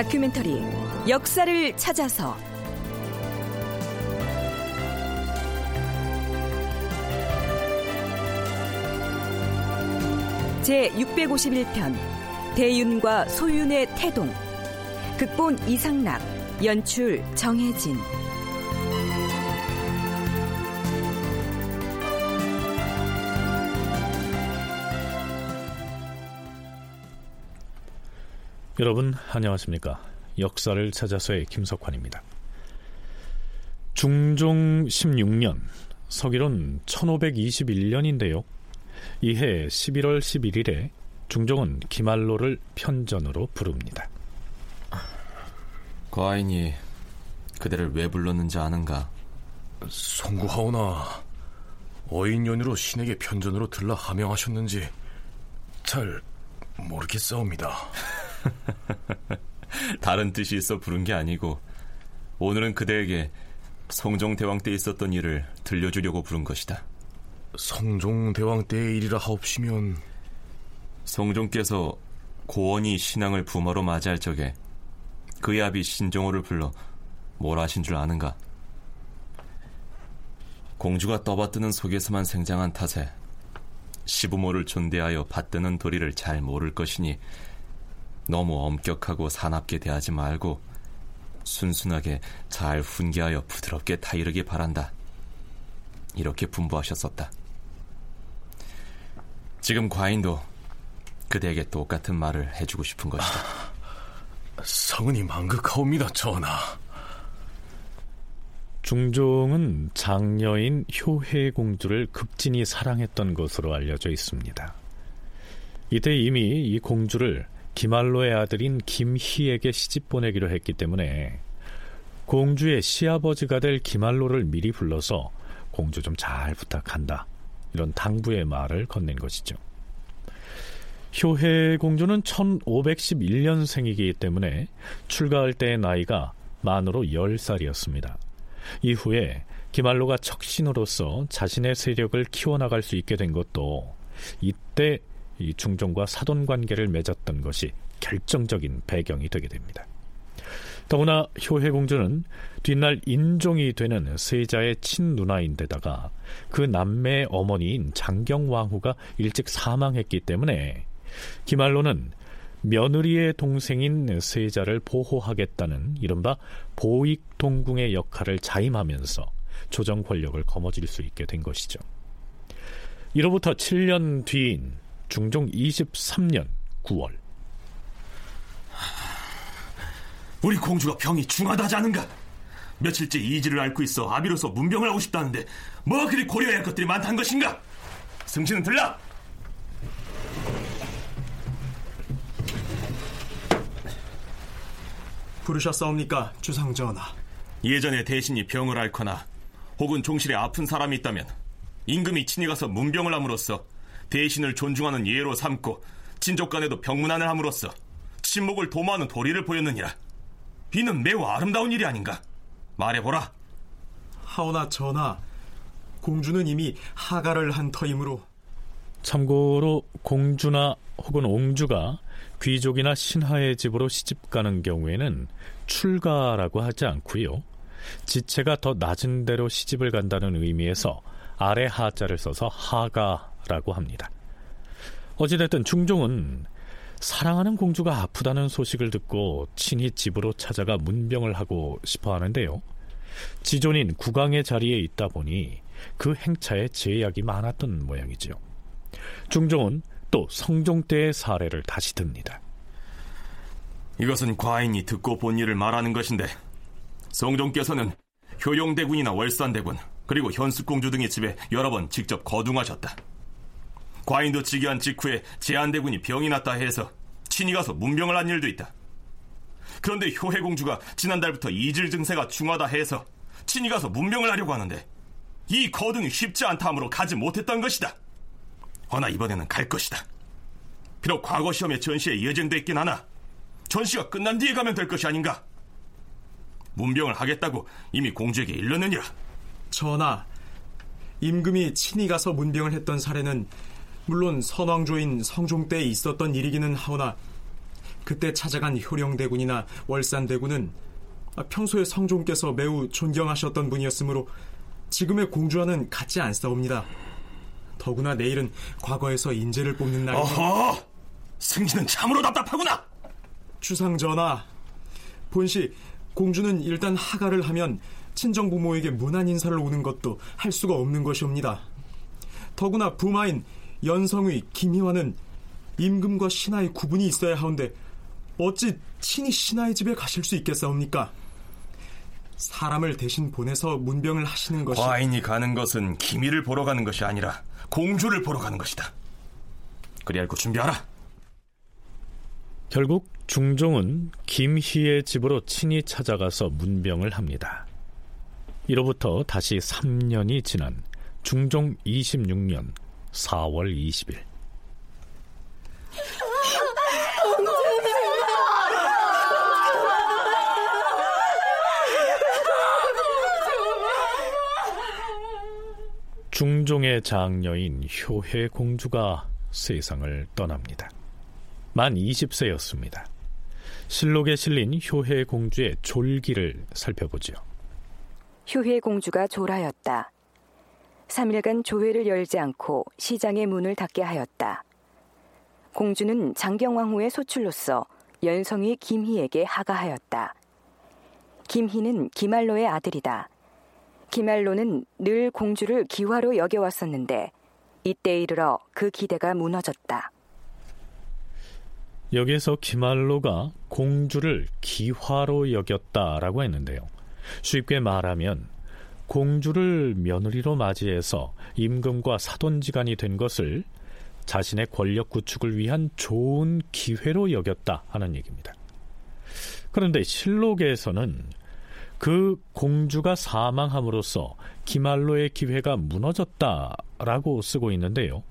다큐멘터리 역사를 찾아서. 제 651편 대윤과 소윤의 태동. 극본 이상락 연출 정혜진 여러분 안녕하십니까 역사를 찾아서의 김석환입니다 중종 16년 서기론 1521년인데요 이해 11월 11일에 중종은 기말로를 편전으로 부릅니다 과인이 그대를 왜 불렀는지 아는가? 송구하오나 어인연유로 신에게 편전으로 들라 하명하셨는지 잘 모르겠사옵니다. 다른 뜻이 있어 부른 게 아니고 오늘은 그대에게 성종대왕 때 있었던 일을 들려주려고 부른 것이다. 성종대왕 때의 일이라 하옵시면 성종께서 고원이 신앙을 부모로 맞이할 적에 그의 아비 신종호를 불러 뭘 하신 줄 아는가? 공주가 떠받드는 속에서만 생장한 탓에 시부모를 존대하여 받드는 도리를 잘 모를 것이니 너무 엄격하고 사납게 대하지 말고 순순하게 잘 훈계하여 부드럽게 타이르기 바란다. 이렇게 분부하셨었다. 지금 과인도 그대에게 똑같은 말을 해주고 싶은 것이다. 성은이 망극하옵니다, 전하. 중종은 장녀인 효혜 공주를 극진히 사랑했던 것으로 알려져 있습니다. 이때 이미 이 공주를 기말로의 아들인 김희에게 시집 보내기로 했기 때문에 공주의 시아버지가 될 기말로를 미리 불러서 공주 좀 잘 부탁한다. 이런 당부의 말을 건넨 것이죠. 효혜 공주는 1511년생이기 때문에 출가할 때의 나이가 만으로 10살이었습니다. 이후에 기말로가 척신으로서 자신의 세력을 키워나갈 수 있게 된 것도 이때 이 중종과 사돈 관계를 맺었던 것이 결정적인 배경이 되게 됩니다. 더구나 효혜 공주는 뒷날 인종이 되는 세자의 친누나인데다가 그 남매의 어머니인 장경왕후가 일찍 사망했기 때문에 기말로는 며느리의 동생인 세자를 보호하겠다는 이른바 보익동궁의 역할을 자임하면서 조정 권력을 거머쥘 수 있게 된 것이죠. 이로부터 7년 뒤인 중종 23년 9월 우리 공주가 병이 중하다지 않은가? 며칠째 이지를 앓고 있어 아비로서 문병을 하고 싶다는데 뭐 그리 고려해야 할 것들이 많다는 것인가? 승신은 들라! 부르셨사옵니까, 주상전하? 예전에 대신이 병을 앓거나 혹은 종실에 아픈 사람이 있다면 임금이 친히 가서 문병을 함으로써 대신을 존중하는 예로 삼고 친족 간에도 병문안을 함으로써 친목을 도모하는 도리를 보였느니라. 이는 매우 아름다운 일이 아닌가? 말해보라. 하오나 전하, 공주는 이미 하가를 한 터이므로 참고로 공주나 혹은 옹주가 귀족이나 신하의 집으로 시집 가는 경우에는 출가라고 하지 않고요. 지체가 더 낮은 데로 시집을 간다는 의미에서 아래 하자를 써서 하가라고 합니다. 어찌됐든 중종은 사랑하는 공주가 아프다는 소식을 듣고 친히 집으로 찾아가 문병을 하고 싶어 하는데요. 지존인 국왕의 자리에 있다 보니 그 행차에 제약이 많았던 모양이죠. 중종은 또 성종 때의 사례를 다시 듭니다. 이것은 과인이 듣고 본 일을 말하는 것인데 성종께서는 효용대군이나 월산대군 그리고 현숙공주 등의 집에 여러 번 직접 거둥하셨다. 과인도 즉위한 직후에 제한대군이 병이 났다 해서 친히 가서 문병을 한 일도 있다. 그런데 효해 공주가 지난달부터 이질 증세가 중하다 해서 친히 가서 문병을 하려고 하는데 이 거등이 쉽지 않다 함으로 가지 못했던 것이다. 허나 이번에는 갈 것이다. 비록 과거 시험에 전시에 예정돼 있긴 하나 전시가 끝난 뒤에 가면 될 것이 아닌가. 문병을 하겠다고 이미 공주에게 일렀느니라. 전하, 임금이 친히 가서 문병을 했던 사례는 물론 선왕조인 성종 때에 있었던 일이기는 하오나 그때 찾아간 효령대군이나 월산대군은 평소에 성종께서 매우 존경하셨던 분이었으므로 지금의 공주와는 같지 않사옵니다. 더구나 내일은 과거에서 인재를 뽑는 날이니 어허! 승진은 참으로 답답하구나! 주상 전하, 본시 공주는 일단 하가를 하면 친정 부모에게 문안 인사를 오는 것도 할 수가 없는 것이옵니다. 더구나 부마인 연성의 김희화는 임금과 신하의 구분이 있어야 하는데 어찌 친히 신하의 집에 가실 수 있겠사옵니까? 사람을 대신 보내서 문병을 하시는 것이 과인이 가는 것은 기미를 보러 가는 것이 아니라 공주를 보러 가는 것이다. 그리 알고 준비하라. 결국 중종은 김희의 집으로 친히 찾아가서 문병을 합니다. 이로부터 다시 3년이 지난 중종 26년 4월 20일 중종의 장녀인 효혜 공주가 세상을 떠납니다. 만 20세였습니다. 실록에 실린 효혜 공주의 졸기를 살펴보죠. 효혜 공주가 졸하였다. 3일간 조회를 열지 않고 시장의 문을 닫게 하였다. 공주는 장경왕후의 소출로서 연성이 김희에게 하가하였다. 김희는 기말로의 아들이다. 기말로는 늘 공주를 기화로 여겨왔었는데 이때 이르러 그 기대가 무너졌다. 여기에서 기말로가 공주를 기화로 여겼다라고 했는데요. 쉽게 말하면 공주를 며느리로 맞이해서 임금과 사돈지간이 된 것을 자신의 권력 구축을 위한 좋은 기회로 여겼다 하는 얘기입니다. 그런데 실록에서는 그 공주가 사망함으로써 기말로의 기회가 무너졌다라고 쓰고 있는데요.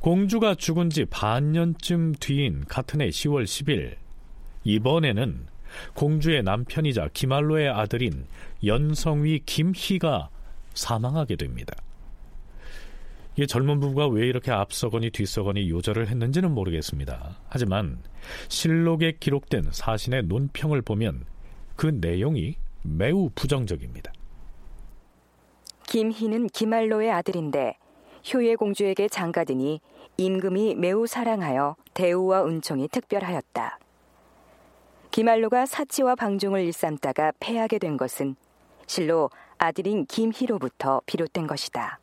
공주가 죽은 지 반년쯤 뒤인 같은 해 10월 10일 이번에는 공주의 남편이자 기말로의 아들인 연성위 김희가 사망하게 됩니다. 이 젊은 부부가 왜 이렇게 앞서거니 뒤서거니 요절을 했는지는 모르겠습니다. 하지만 실록에 기록된 사신의 논평을 보면 그 내용이 매우 부정적입니다. 김희는 기말로의 아들인데 효예 공주에게 장가드니 임금이 매우 사랑하여 대우와 은총이 특별하였다. 기말로가 사치와 방종을 일삼다가 패하게 된 것은 실로 아들인 김희로부터 비롯된 것이다.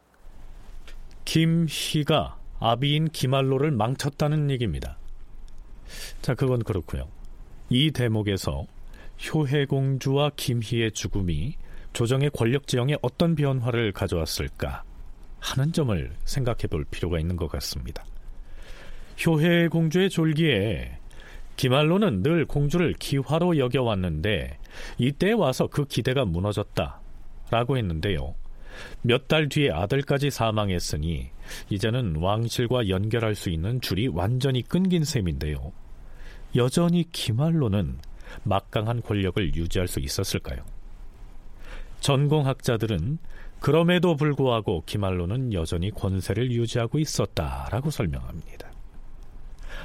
김희가 아비인 기말로를 망쳤다는 얘기입니다. 자, 그건 그렇고요. 이 대목에서 효혜공주와 김희의 죽음이 조정의 권력 지형에 어떤 변화를 가져왔을까 하는 점을 생각해 볼 필요가 있는 것 같습니다. 효혜공주의 졸기에 기말로는 늘 공주를 기화로 여겨왔는데 이때 와서 그 기대가 무너졌다 라고 했는데요. 몇 달 뒤에 아들까지 사망했으니 이제는 왕실과 연결할 수 있는 줄이 완전히 끊긴 셈인데요. 여전히 기말로는 막강한 권력을 유지할 수 있었을까요? 전공학자들은 그럼에도 불구하고 기말로는 여전히 권세를 유지하고 있었다라고 설명합니다.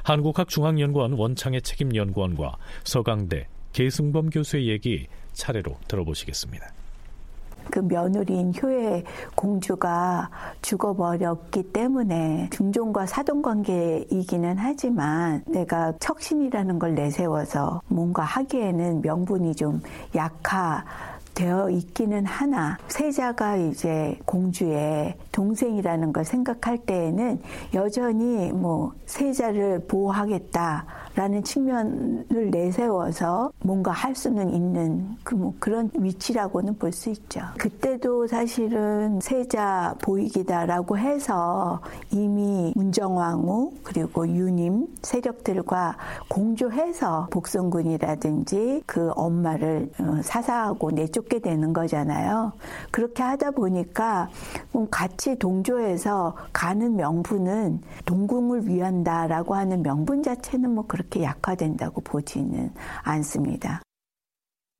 한국학중앙연구원 원창의 책임연구원과 서강대 계승범 교수의 얘기 차례로 들어보시겠습니다. 그 며느리인 효의 공주가 죽어버렸기 때문에 중종과 사돈 관계이기는 하지만 내가 척신이라는 걸 내세워서 뭔가 하기에는 명분이 좀 약하 되어 있기는 하나 세자가 이제 공주의 동생이라는 걸 생각할 때에는 여전히 뭐 세자를 보호하겠다 라는 측면을 내세워서 뭔가 할 수는 있는 그 뭐 그런 위치라고는 볼 수 있죠. 그때도 사실은 세자 보이기다라고 해서 이미 문정왕후 그리고 유님 세력들과 공조해서 복선군이라든지 그 엄마를 어, 사사하고 내쫓게 되는 거잖아요. 그렇게 하다 보니까 같이 동조해서 가는 명분은 동궁을 위한다라고 하는 명분 자체는 뭐 그렇게 약화된다고 보지는 않습니다.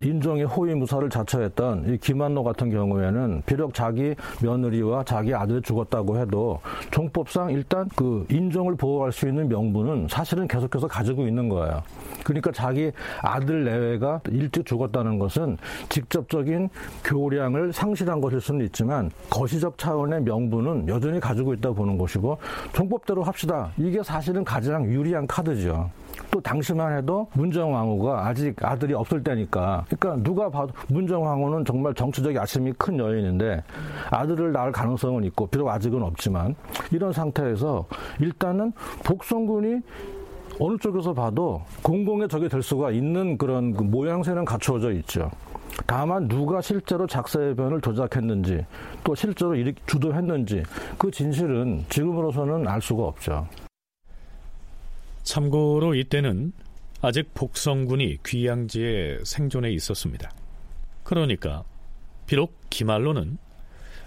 인종의 호위 무사를 자처했던 이 김한로 같은 경우에는 비록 자기 며느리와 자기 아들이 죽었다고 해도 종법상 일단 그 인종을 보호할 수 있는 명분은 사실은 계속해서 가지고 있는 거예요. 그러니까 자기 아들 내외가 일찍 죽었다는 것은 직접적인 교량을 상실한 것일 수는 있지만 거시적 차원의 명분은 여전히 가지고 있다 보는 것이고 종법대로 합시다. 이게 사실은 가장 유리한 카드죠. 또 당시만 해도 문정왕후가 아직 아들이 없을 때니까 그러니까 누가 봐도 문정왕후는 정말 정치적 야심이 큰 여인인데 아들을 낳을 가능성은 있고 비록 아직은 없지만 이런 상태에서 일단은 복성군이 어느 쪽에서 봐도 공공의 적이 될 수가 있는 그런 그 모양새는 갖추어져 있죠. 다만 누가 실제로 작사의변을 조작했는지 또 실제로 주도했는지 그 진실은 지금으로서는 알 수가 없죠. 참고로 이때는 아직 복성군이 귀양지에 생존해 있었습니다. 그러니까 비록 기말로는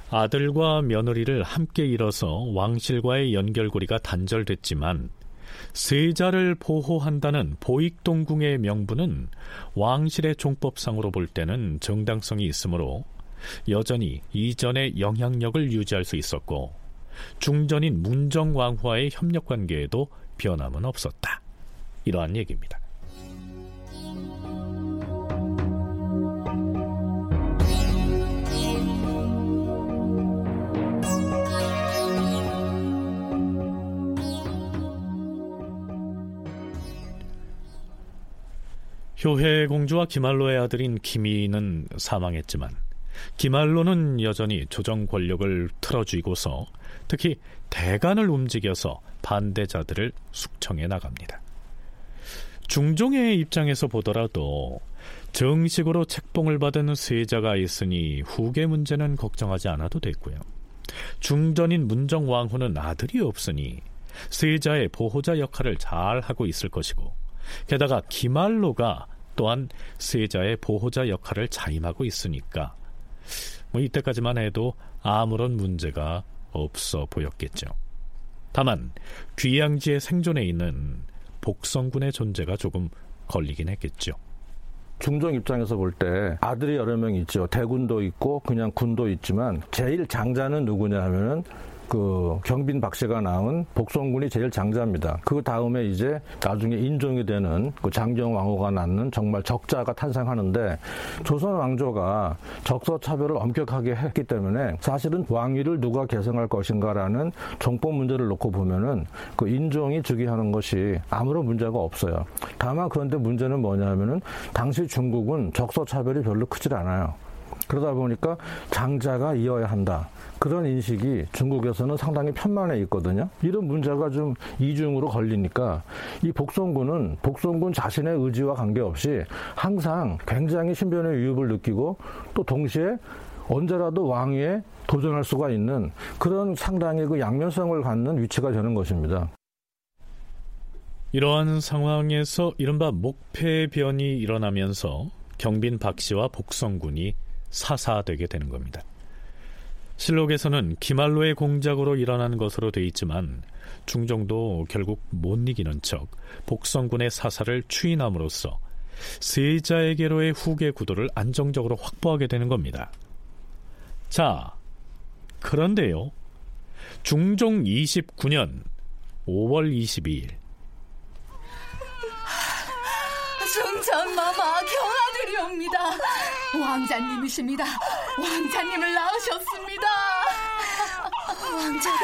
아들과 며느리를 함께 잃어서 왕실과의 연결고리가 단절됐지만 세자를 보호한다는 보익동궁의 명분은 왕실의 종법상으로 볼 때는 정당성이 있으므로 여전히 이전의 영향력을 유지할 수 있었고 중전인 문정왕후와의 협력 관계에도 변함은 없었다. 이러한 얘기입니다. 효해 공주와 기말로의 아들인 기미는 사망했지만 기말로는 여전히 조정 권력을 틀어쥐고서 특히 대간을 움직여서 반대자들을 숙청해 나갑니다. 중종의 입장에서 보더라도 정식으로 책봉을 받은 세자가 있으니 후계 문제는 걱정하지 않아도 됐고요. 중전인 문정왕후는 아들이 없으니 세자의 보호자 역할을 잘 하고 있을 것이고 게다가 기말로가 또한 세자의 보호자 역할을 자임하고 있으니까 뭐 이때까지만 해도 아무런 문제가 없어 보였겠죠. 다만 귀양지에 생존해 있는 복성군의 존재가 조금 걸리긴 했겠죠. 중종 입장에서 볼 때 아들이 여러 명 있죠. 대군도 있고 그냥 군도 있지만 제일 장자는 누구냐 하면은 그 경빈 박씨가 낳은 복성군이 제일 장자입니다. 그 다음에 이제 나중에 인종이 되는 그 장경 왕후가 낳는 정말 적자가 탄생하는데 조선 왕조가 적서 차별을 엄격하게 했기 때문에 사실은 왕위를 누가 계승할 것인가라는 정법 문제를 놓고 보면은 그 인종이 즉위하는 것이 아무런 문제가 없어요. 다만 그런데 문제는 뭐냐면은 당시 중국은 적서 차별이 별로 크질 않아요. 그러다 보니까 장자가 이어야 한다. 그런 인식이 중국에서는 상당히 편만해 있거든요. 이런 문제가 좀 이중으로 걸리니까 이 복성군은 복성군 자신의 의지와 관계없이 항상 굉장히 신변의 유입을 느끼고 또 동시에 언제라도 왕위에 도전할 수가 있는 그런 상당히 그 양면성을 갖는 위치가 되는 것입니다. 이러한 상황에서 이른바 목패변이 일어나면서 경빈 박 씨와 복성군이 사사되게 되는 겁니다. 실록에서는 기말로의 공작으로 일어난 것으로 돼 있지만 중종도 결국 못 이기는 척 복성군의 사사를 추인함으로써 세자에게로의 후계 구도를 안정적으로 확보하게 되는 겁니다. 자, 그런데요. 중종 29년 5월 22일 중전마마 경아들이옵니다. 왕자님이십니다. 왕자님을 낳으셨습니다. 왕자가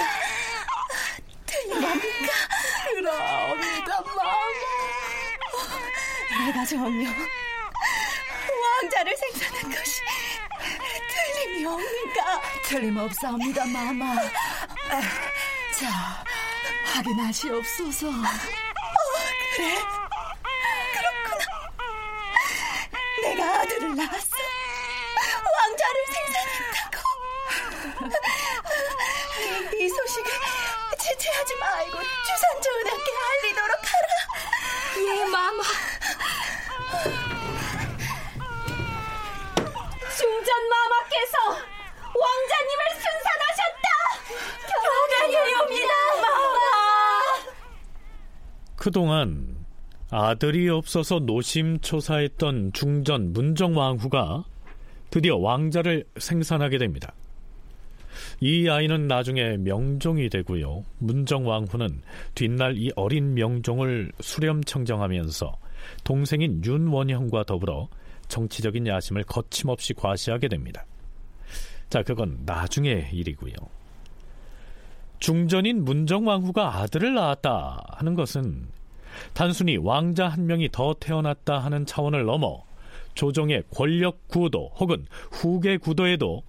되니랍니까? 그러옵니다, 마마. 내가 정녕 왕자를 생산한 것이 틀림이 없는가? 틀림없사옵니다, 마마. 자, 확인하시옵소서. 어, 그래? 그렇구나. 내가 아들을 낳았어. 왕자를 생산했다고. 이 소식을 지체하지 말고 주산 전하께 알리도록 하라. 예, 마마. 중전 마마께서 왕자님을 순산하셨다. 경례리옵니다, 마마. 그동안 아들이 없어서 노심초사했던 중전 문정왕후가 드디어 왕자를 생산하게 됩니다. 이 아이는 나중에 명종이 되고요. 문정왕후는 뒷날 이 어린 명종을 수렴청정하면서 동생인 윤원형과 더불어 정치적인 야심을 거침없이 과시하게 됩니다. 자, 그건 나중의 일이고요. 중전인 문정왕후가 아들을 낳았다 하는 것은 단순히 왕자 한 명이 더 태어났다 하는 차원을 넘어 조정의 권력 구도 혹은 후계 구도에도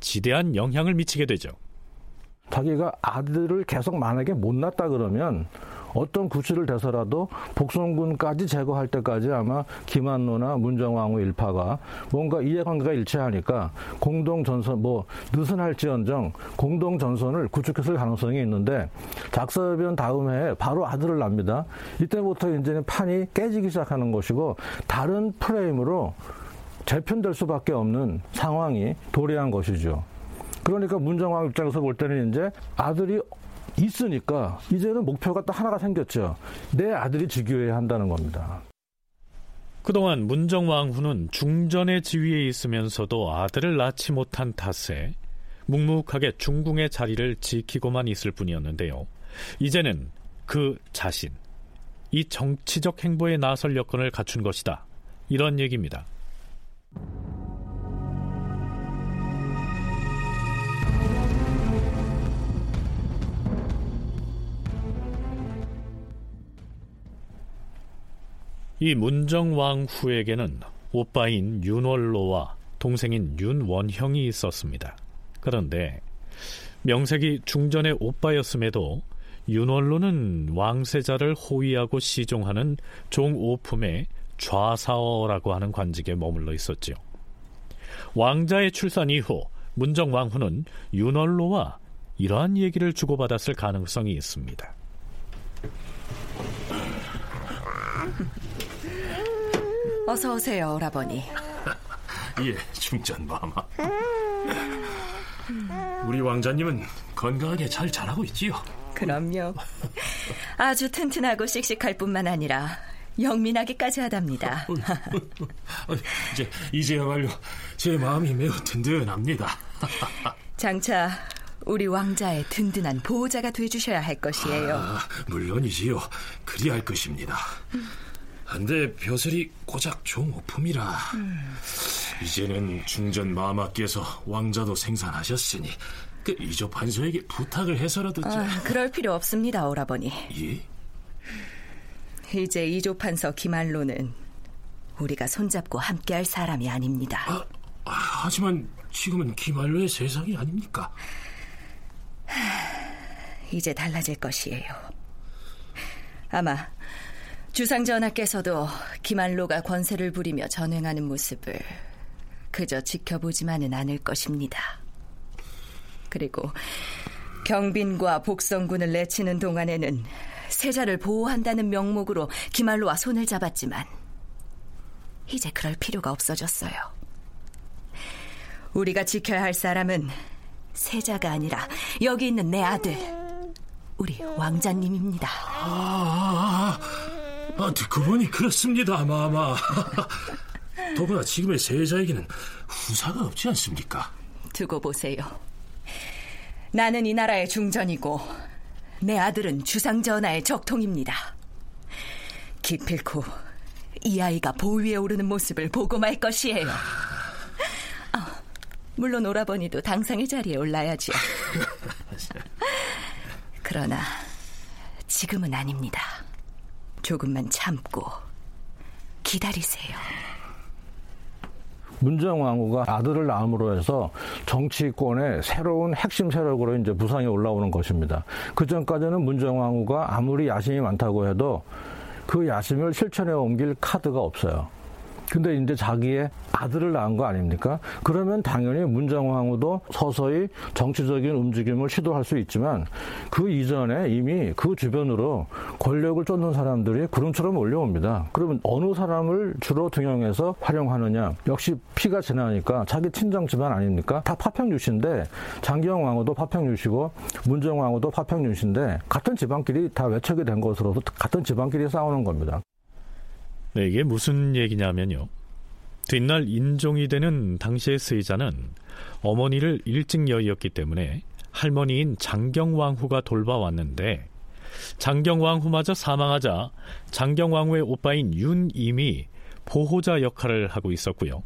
지대한 영향을 미치게 되죠. 자기가 아들을 계속 만약에 못 낳았다 그러면 어떤 구실을 대서라도 복송군까지 제거할 때까지 아마 김한로나 문정왕후 일파가 뭔가 이해관계가 일치하니까 공동 전선 뭐 느슨할지언정 공동 전선을 구축했을 가능성이 있는데 작사변 다음 해에 바로 아들을 낳습니다. 이때부터 이제는 판이 깨지기 시작하는 것이고 다른 프레임으로 재편될 수밖에 없는 상황이 도래한 것이죠. 그러니까 문정왕 입장에서 볼 때는 이제 아들이 있으니까 이제는 목표가 딱 하나가 생겼죠. 내 아들이 즉위해야 한다는 겁니다. 그동안 문정왕후는 중전의 지위에 있으면서도 아들을 낳지 못한 탓에 묵묵하게 중궁의 자리를 지키고만 있을 뿐이었는데요. 이제는 그 자신, 이 정치적 행보에 나설 여건을 갖춘 것이다. 이런 얘기입니다. 이 문정왕 후에게는 오빠인 윤월로와 동생인 윤원형이 있었습니다. 그런데 명색이 중전의 오빠였음에도 윤월로는 왕세자를 호위하고 시종하는 종오품의 좌사어라고 하는 관직에 머물러 있었지요. 왕자의 출산 이후 문정왕후는 윤월로와 이러한 얘기를 주고받았을 가능성이 있습니다. 어서 오세요, 오라버니. 예, 중전 마마. 우리 왕자님은 건강하게 잘 자라고 있지요. 그럼요. 아주 튼튼하고 씩씩할 뿐만 아니라 영민하기까지 하답니다. 이제 이제야말로 제 마음이 매우 든든합니다. 장차 우리 왕자의 든든한 보호자가 돼주셔야 할 것이에요. 아, 물론이지요. 그리할 것입니다. 한데 벼슬이 고작 종오품이라 음. 이제는 중전 마마께서 왕자도 생산하셨으니 그 이조 판서에게 부탁을 해서라도 아, 그럴 필요 없습니다, 오라버니. 예? 이제 이조 판서 김한로는 우리가 손잡고 함께할 사람이 아닙니다. 아, 아, 하지만 지금은 김한로의 세상이 아닙니까? 이제 달라질 것이에요. 아마 주상 전하께서도 김한로가 권세를 부리며 전횡하는 모습을 그저 지켜보지만은 않을 것입니다. 그리고 경빈과 복성군을 내치는 동안에는 세자를 보호한다는 명목으로 김한로와 손을 잡았지만 이제 그럴 필요가 없어졌어요. 우리가 지켜야 할 사람은 세자가 아니라 여기 있는 내 아들 우리 왕자님입니다. 아, 아, 듣고 보니 그렇습니다, 마마. 더구나 지금의 세자에게는 후사가 없지 않습니까? 두고 보세요. 나는 이 나라의 중전이고 내 아들은 주상전하의 적통입니다. 기필코 이 아이가 보위에 오르는 모습을 보고 말 것이에요. 아, 물론 오라버니도 당상의 자리에 올라야죠. 그러나 지금은 아닙니다. 조금만 참고 기다리세요. 문정왕후가 아들을 낳음으로 해서 정치권의 새로운 핵심 세력으로 이제 부상에 올라오는 것입니다. 그 전까지는 문정왕후가 아무리 야심이 많다고 해도 그 야심을 실천에 옮길 카드가 없어요. 근데 이제 자기의 아들을 낳은 거 아닙니까? 그러면 당연히 문정왕후도 서서히 정치적인 움직임을 시도할 수 있지만 그 이전에 이미 그 주변으로 권력을 쫓는 사람들이 구름처럼 몰려옵니다. 그러면 어느 사람을 주로 등용해서 활용하느냐? 역시 피가 지나니까 자기 친정 집안 아닙니까? 다 파평유씨인데 장기영 왕후도 파평유씨고 문정 왕후도 파평유씨인데 같은 집안끼리 다 외척이 된 것으로서 같은 집안끼리 싸우는 겁니다. 네, 이게 무슨 얘기냐면요. 뒷날 인종이 되는 당시의 세자는 어머니를 일찍 여의었기 때문에 할머니인 장경왕후가 돌봐왔는데 장경왕후마저 사망하자 장경왕후의 오빠인 윤임이 보호자 역할을 하고 있었고요.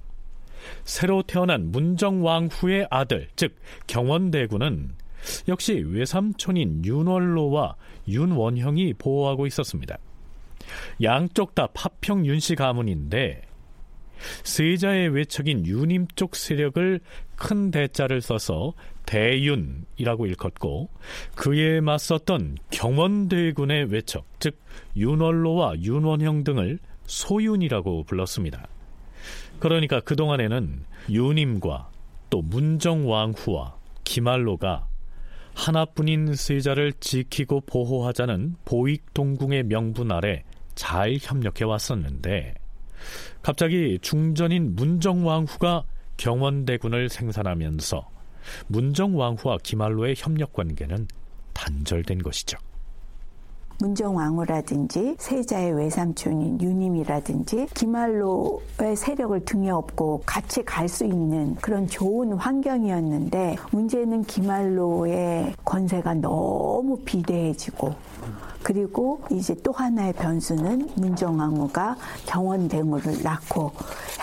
새로 태어난 문정왕후의 아들, 즉 경원대군은 역시 외삼촌인 윤월로와 윤원형이 보호하고 있었습니다. 양쪽 다 파평 윤씨 가문인데 세자의 외척인 윤임 쪽 세력을 큰 대자를 써서 대윤이라고 일컫고 그에 맞섰던 경원대군의 외척 즉 윤월로와 윤원형 등을 소윤이라고 불렀습니다. 그러니까 그동안에는 윤임과 또 문정왕후와 기말로가 하나뿐인 세자를 지키고 보호하자는 보익동궁의 명분 아래 잘 협력해 왔었는데 갑자기 중전인 문정왕후가 경원대군을 생산하면서 문정왕후와 기말로의 협력 관계는 단절된 것이죠. 문정왕후라든지 세자의 외삼촌인 유님이라든지 기말로의 세력을 등에 업고 같이 갈 수 있는 그런 좋은 환경이었는데 문제는 기말로의 권세가 너무 비대해지고 그리고 이제 또 하나의 변수는 문정왕후가 경원대무를 낳고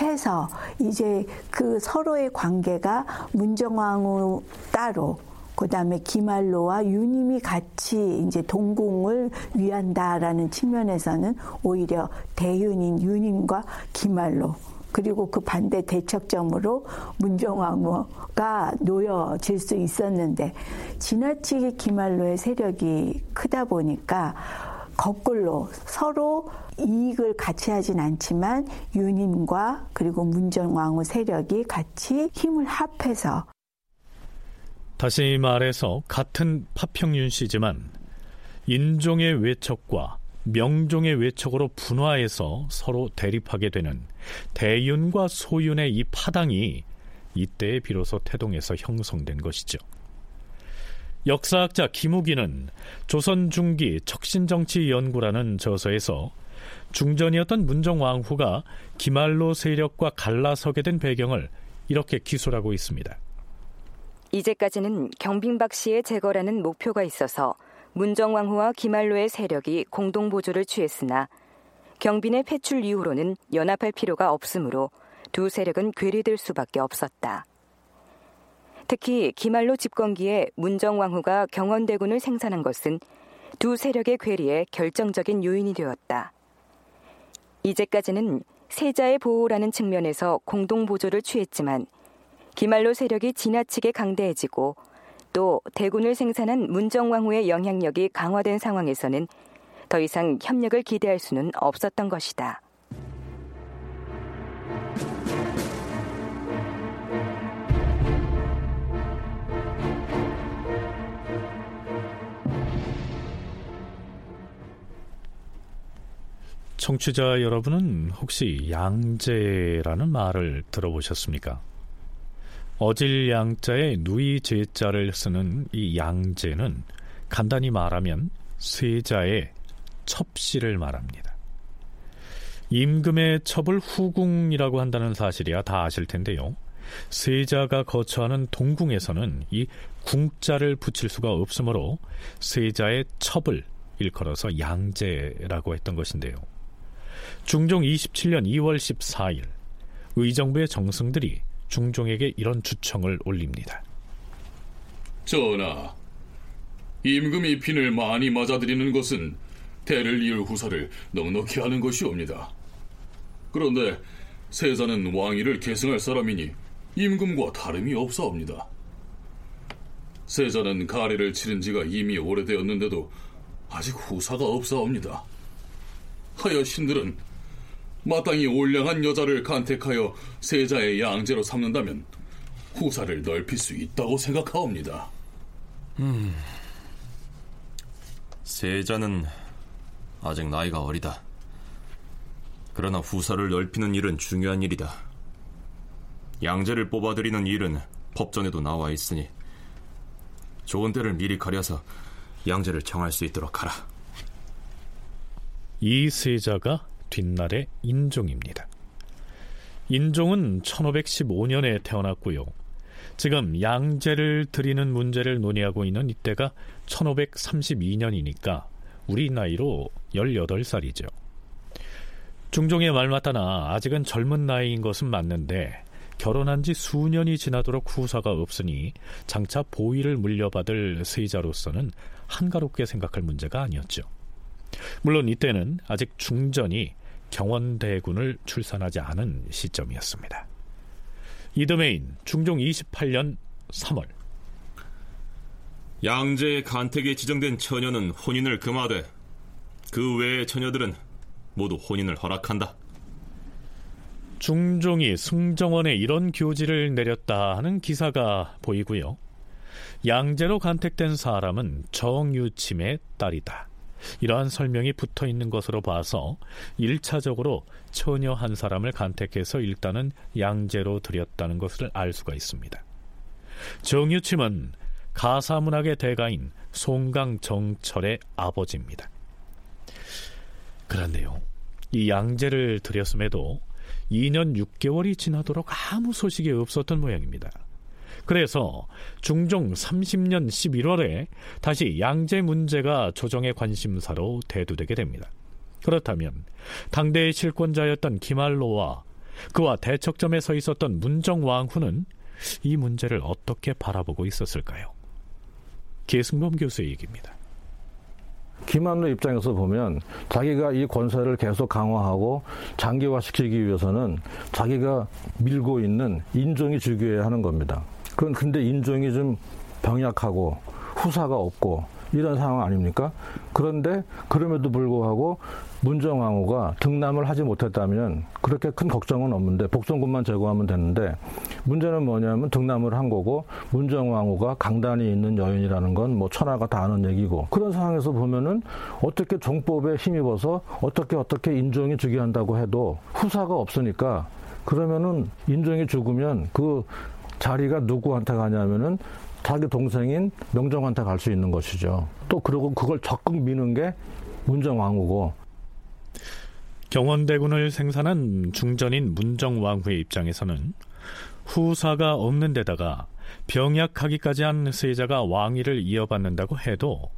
해서 이제 그 서로의 관계가 문정왕후 따로 그다음에 기말로와 유님이 같이 이제 동궁을 위한다라는 측면에서는 오히려 대윤인 유님과 기말로 그리고 그 반대 대척점으로 문정왕후가 놓여질 수 있었는데 지나치게 기말로의 세력이 크다 보니까 거꾸로 서로 이익을 같이 하진 않지만 유님과 그리고 문정왕후 세력이 같이 힘을 합해서 다시 말해서 같은 파평윤 씨지만 인종의 외척과 명종의 외척으로 분화해서 서로 대립하게 되는 대윤과 소윤의 이 파당이 이때에 비로소 태동에서 형성된 것이죠. 역사학자 김우기는 조선 중기 척신정치 연구라는 저서에서 중전이었던 문정왕후가 기말로 세력과 갈라서게 된 배경을 이렇게 기술하고 있습니다. 이제까지는 경빈박 씨의 제거라는 목표가 있어서 문정왕후와 기말로의 세력이 공동 보조를 취했으나 경빈의 패출 이후로는 연합할 필요가 없으므로 두 세력은 괴리될 수밖에 없었다. 특히 기말로 집권기에 문정왕후가 경원대군을 생산한 것은 두 세력의 괴리에 결정적인 요인이 되었다. 이제까지는 세자의 보호라는 측면에서 공동 보조를 취했지만 기말로 세력이 지나치게 강대해지고 또 대군을 생산한 문정왕후의 영향력이 강화된 상황에서는 더 이상 협력을 기대할 수는 없었던 것이다. 청취자 여러분은 혹시 양제라는 말을 들어보셨습니까? 어질 양자에 누이 제자를 쓰는 이 양제는 간단히 말하면 세자의 첩씨를 말합니다. 임금의 첩을 후궁이라고 한다는 사실이야 다 아실 텐데요. 세자가 거처하는 동궁에서는 이 궁자를 붙일 수가 없으므로 세자의 첩을 일컬어서 양제라고 했던 것인데요. 중종 27년 2월 14일 의정부의 정승들이 중종에게 이런 주청을 올립니다. 전하, 임금이 핀을 많이 맞아들이는 것은 대를 이을 후사를 넉넉히 하는 것이옵니다. 그런데 세자는 왕위를 계승할 사람이니 임금과 다름이 없사옵니다. 세자는 가래를 치른 지가 이미 오래되었는데도 아직 후사가 없사옵니다. 하여 신들은 마땅히 올량한 여자를 간택하여 세자의 양제로 삼는다면 후사를 넓힐 수 있다고 생각하옵니다. 음, 세자는 아직 나이가 어리다. 그러나 후사를 넓히는 일은 중요한 일이다. 양제를 뽑아들이는 일은 법전에도 나와 있으니 좋은 때를 미리 가려서 양제를 정할 수 있도록 하라. 이 세자가 뒷날의 인종입니다. 인종은 1515년에 태어났고요. 지금 양제를 드리는 문제를 논의하고 있는 이때가 1532년이니까 우리 나이로 18살이죠. 중종의 말 맞다나 아직은 젊은 나이인 것은 맞는데 결혼한 지 수년이 지나도록 후사가 없으니 장차 보위를 물려받을 세자로서는 한가롭게 생각할 문제가 아니었죠. 물론 이때는 아직 중전이 경원대군을 출산하지 않은 시점이었습니다. 이듬해인 중종 28년 3월 양제의 간택에 지정된 처녀는 혼인을 금하되 그 외의 처녀들은 모두 혼인을 허락한다. 중종이 승정원에 이런 교지를 내렸다 하는 기사가 보이고요. 양제로 간택된 사람은 정유침의 딸이다. 이러한 설명이 붙어 있는 것으로 봐서 1차적으로 처녀 한 사람을 간택해서 일단은 양제로 들였다는 것을 알 수가 있습니다. 정유침은 가사문학의 대가인 송강 정철의 아버지입니다. 그런데요, 이 양제를 들였음에도 2년 6개월이 지나도록 아무 소식이 없었던 모양입니다. 그래서 중종 30년 11월에 다시 양제 문제가 조정의 관심사로 대두되게 됩니다. 그렇다면 당대의 실권자였던 김알로와 그와 대척점에 서 있었던 문정왕후는 이 문제를 어떻게 바라보고 있었을까요? 계승범 교수의 얘기입니다. 김한로 입장에서 보면 자기가 이 권세를 계속 강화하고 장기화시키기 위해서는 자기가 밀고 있는 인종이 주교해야 하는 겁니다. 그건 근데 인종이 좀 병약하고 후사가 없고 이런 상황 아닙니까? 그런데 그럼에도 불구하고 문정왕후가 등남을 하지 못했다면 그렇게 큰 걱정은 없는데 복선군만 제거하면 되는데 문제는 뭐냐면 등남을 한 거고 문정왕후가 강단이 있는 여인이라는 건 뭐 천하가 다 아는 얘기고 그런 상황에서 보면은 어떻게 종법에 힘입어서 어떻게 어떻게 인종이 즉위한다고 해도 후사가 없으니까 그러면은 인종이 죽으면 그 자리가 누구한테 가냐면은 자기 동생인 명정한테 갈 수 있는 것이죠. 또 그리고 그걸 적극 미는 게 문정왕후고. 경원대군을 생산한 중전인 문정왕후의 입장에서는 후사가 없는 데다가 병약하기까지 한 세자가 왕위를 이어받는다고 해도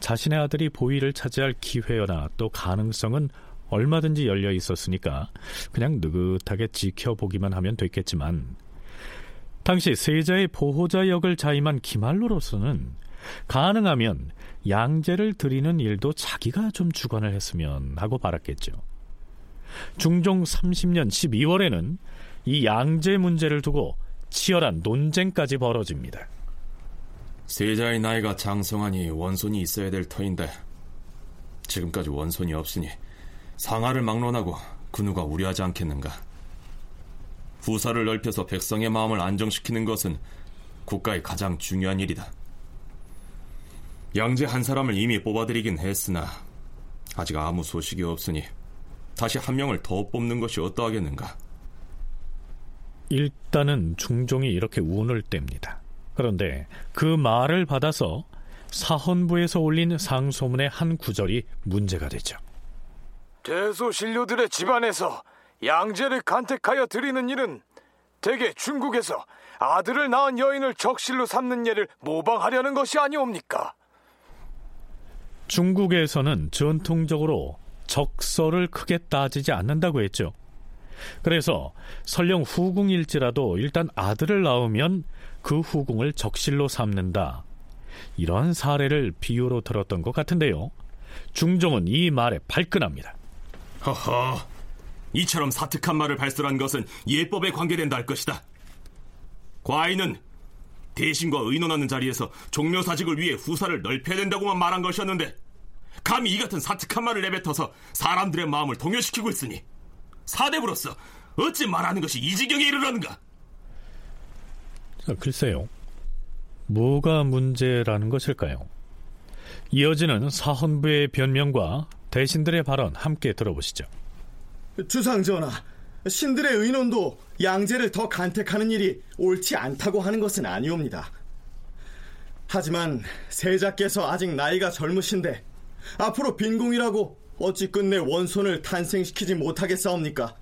자신의 아들이 보위를 차지할 기회나 또 가능성은 얼마든지 열려 있었으니까 그냥 느긋하게 지켜보기만 하면 됐겠지만 당시 세자의 보호자 역을 자임한 기말로로서는 가능하면 양제를 드리는 일도 자기가 좀 주관을 했으면 하고 바랐겠죠. 중종 30년 12월에는 이 양제 문제를 두고 치열한 논쟁까지 벌어집니다. 세자의 나이가 장성하니 원손이 있어야 될 터인데 지금까지 원손이 없으니 상하를 막론하고 그 누가 우려하지 않겠는가? 후사를 넓혀서 백성의 마음을 안정시키는 것은 국가의 가장 중요한 일이다. 양제 한 사람을 이미 뽑아들이긴 했으나 아직 아무 소식이 없으니 다시 한 명을 더 뽑는 것이 어떠하겠는가? 일단은 중종이 이렇게 운을 뗍니다. 그런데 그 말을 받아서 사헌부에서 올린 상소문의 한 구절이 문제가 되죠. 대소신료들의 집안에서 양제를 간택하여 드리는 일은 대개 중국에서 아들을 낳은 여인을 적실로 삼는 예를 모방하려는 것이 아니옵니까? 중국에서는 전통적으로 적서를 크게 따지지 않는다고 했죠. 그래서 설령 후궁일지라도 일단 아들을 낳으면 그 후궁을 적실로 삼는다. 이러한 사례를 비유로 들었던 것 같은데요. 중종은 이 말에 발끈합니다. 허허, 이처럼 사특한 말을 발설한 것은 예법에 관계된다 할 것이다. 과인은 대신과 의논하는 자리에서 종묘사직을 위해 후사를 넓혀야 된다고만 말한 것이었는데 감히 이 같은 사특한 말을 내뱉어서 사람들의 마음을 동요시키고 있으니 사대부로서 어찌 말하는 것이 이 지경에 이르라는가? 자, 글쎄요. 뭐가 문제라는 것일까요? 이어지는 사헌부의 변명과 대신들의 발언 함께 들어보시죠. 주상 전하, 신들의 의논도 양제를 더 간택하는 일이 옳지 않다고 하는 것은 아니옵니다. 하지만 세자께서 아직 나이가 젊으신데 앞으로 빈궁이라고 어찌 끝내 원손을 탄생시키지 못하겠사옵니까?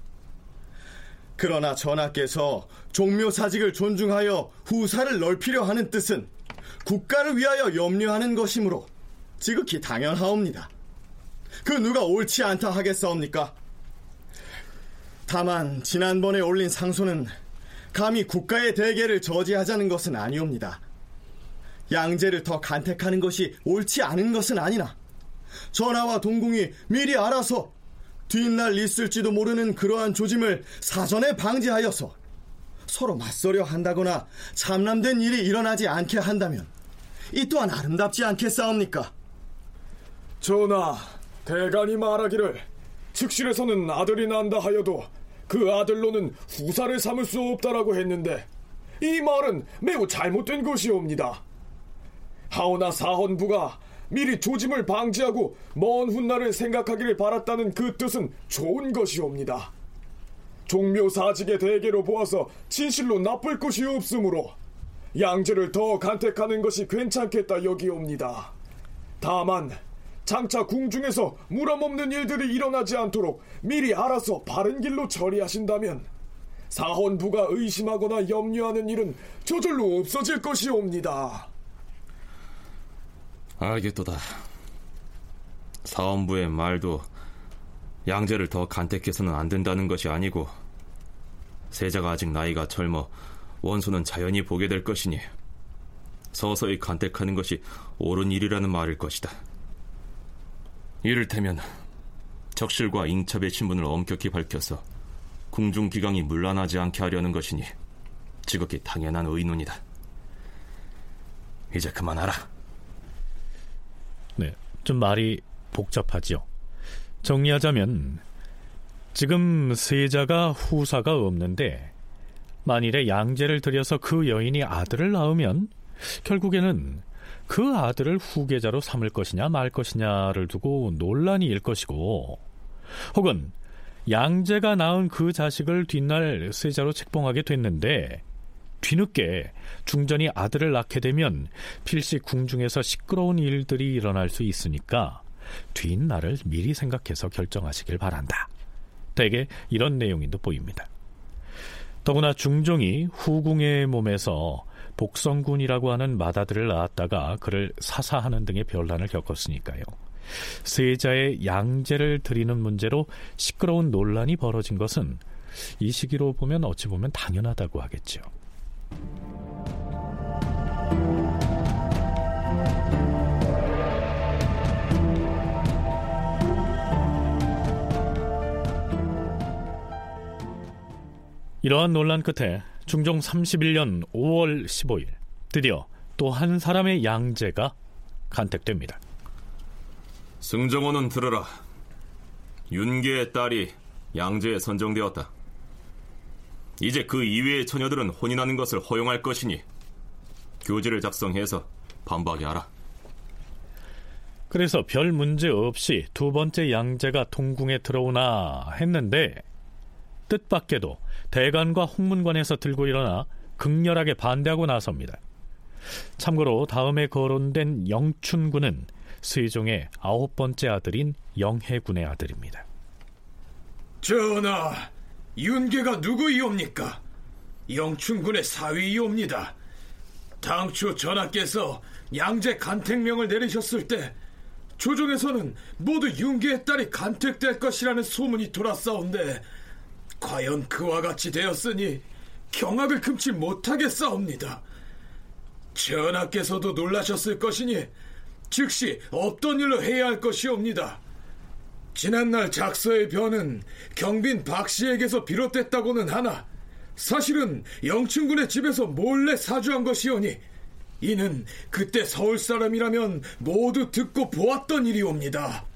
그러나 전하께서 종묘사직을 존중하여 후사를 넓히려 하는 뜻은 국가를 위하여 염려하는 것이므로 지극히 당연하옵니다. 그 누가 옳지 않다 하겠사옵니까? 다만 지난번에 올린 상소는 감히 국가의 대계를 저지하자는 것은 아니옵니다. 양제를 더 간택하는 것이 옳지 않은 것은 아니나 전하와 동궁이 미리 알아서 뒷날 있을지도 모르는 그러한 조짐을 사전에 방지하여서 서로 맞서려 한다거나 참남된 일이 일어나지 않게 한다면 이 또한 아름답지 않겠사옵니까? 전하, 대간이 말하기를 즉실에서는 아들이 난다 하여도 그 아들로는 후사를 삼을 수 없다라고 했는데 이 말은 매우 잘못된 것이옵니다. 하오나 사헌부가 미리 조짐을 방지하고 먼 훗날을 생각하기를 바랐다는 그 뜻은 좋은 것이옵니다. 종묘 사직의 대계로 보아서 진실로 나쁠 것이 없으므로 양제를 더 간택하는 것이 괜찮겠다 여기옵니다. 다만 장차 궁중에서 무람없는 일들이 일어나지 않도록 미리 알아서 바른 길로 처리하신다면 사헌부가 의심하거나 염려하는 일은 저절로 없어질 것이옵니다. 알겠도다. 사원부의 말도 양제를 더 간택해서는 안 된다는 것이 아니고 세자가 아직 나이가 젊어 원수는 자연히 보게 될 것이니 서서히 간택하는 것이 옳은 일이라는 말일 것이다. 이를테면 적실과 잉첩의 신분을 엄격히 밝혀서 궁중 기강이 문란하지 않게 하려는 것이니 지극히 당연한 의논이다. 이제 그만하라. 네, 좀 말이 복잡하지요. 정리하자면 지금 세자가 후사가 없는데 만일에 양제를 들여서 그 여인이 아들을 낳으면 결국에는 그 아들을 후계자로 삼을 것이냐 말 것이냐를 두고 논란이 일 것이고 혹은 양제가 낳은 그 자식을 뒷날 세자로 책봉하게 됐는데 뒤늦게 중전이 아들을 낳게 되면 필시 궁중에서 시끄러운 일들이 일어날 수 있으니까 뒷날을 미리 생각해서 결정하시길 바란다. 대개 이런 내용이 돋보입니다. 더구나 중종이 후궁의 몸에서 복성군이라고 하는 마다들을 낳았다가 그를 사사하는 등의 변란을 겪었으니까요. 세자의 양제를 드리는 문제로 시끄러운 논란이 벌어진 것은 이 시기로 보면 어찌 보면 당연하다고 하겠죠. 이러한 논란 끝에 중종 31년 5월 15일 드디어 또 한 사람의 양제가 간택됩니다. 승정원은 들으라. 윤계의 딸이 양제에 선정되었다. 이제 그 이외의 처녀들은 혼인하는 것을 허용할 것이니 교지를 작성해서 반박이 하라. 그래서 별 문제 없이 두 번째 양제가 동궁에 들어오나 했는데 뜻밖에도 대관과 홍문관에서 들고 일어나 극렬하게 반대하고 나섭니다. 참고로 다음에 거론된 영춘군은 세종의 아홉 번째 아들인 영해군의 아들입니다. 전하, 윤계가 누구이옵니까? 영춘군의 사위이옵니다. 당초 전하께서 양제 간택명을 내리셨을 때 조정에서는 모두 윤계의 딸이 간택될 것이라는 소문이 돌았사온데 과연 그와 같이 되었으니 경악을 금치 못하겠사옵니다. 전하께서도 놀라셨을 것이니 즉시 없던 일로 해야 할 것이옵니다. 지난날 작서의 변은 경빈 박 씨에게서 비롯됐다고는 하나 사실은 영춘군의 집에서 몰래 사주한 것이오니 이는 그때 서울 사람이라면 모두 듣고 보았던 일이옵니다.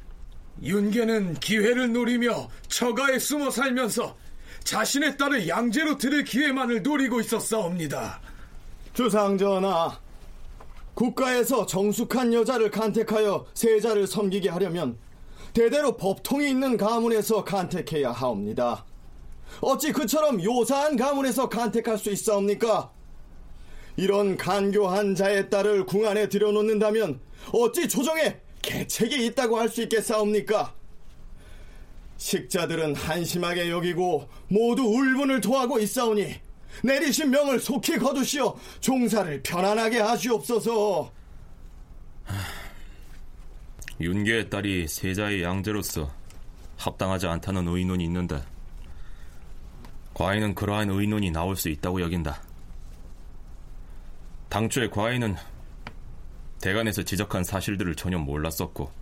윤계는 기회를 노리며 처가에 숨어 살면서 자신의 딸을 양제로 들을 기회만을 노리고 있었사옵니다. 주상 전하, 국가에서 정숙한 여자를 간택하여 세자를 섬기게 하려면 대대로 법통이 있는 가문에서 간택해야 하옵니다. 어찌 그처럼 요사한 가문에서 간택할 수 있사옵니까? 이런 간교한 자의 딸을 궁 안에 들여놓는다면 어찌 조정에 계책이 있다고 할 수 있겠사옵니까? 식자들은 한심하게 여기고 모두 울분을 토하고 있사오니 내리신 명을 속히 거두시어 종사를 편안하게 하시옵소서. 윤계의 딸이 세자의 양제로서 합당하지 않다는 의논이 있는데 과인은 그러한 의논이 나올 수 있다고 여긴다. 당초에 과인은 대간에서 지적한 사실들을 전혀 몰랐었고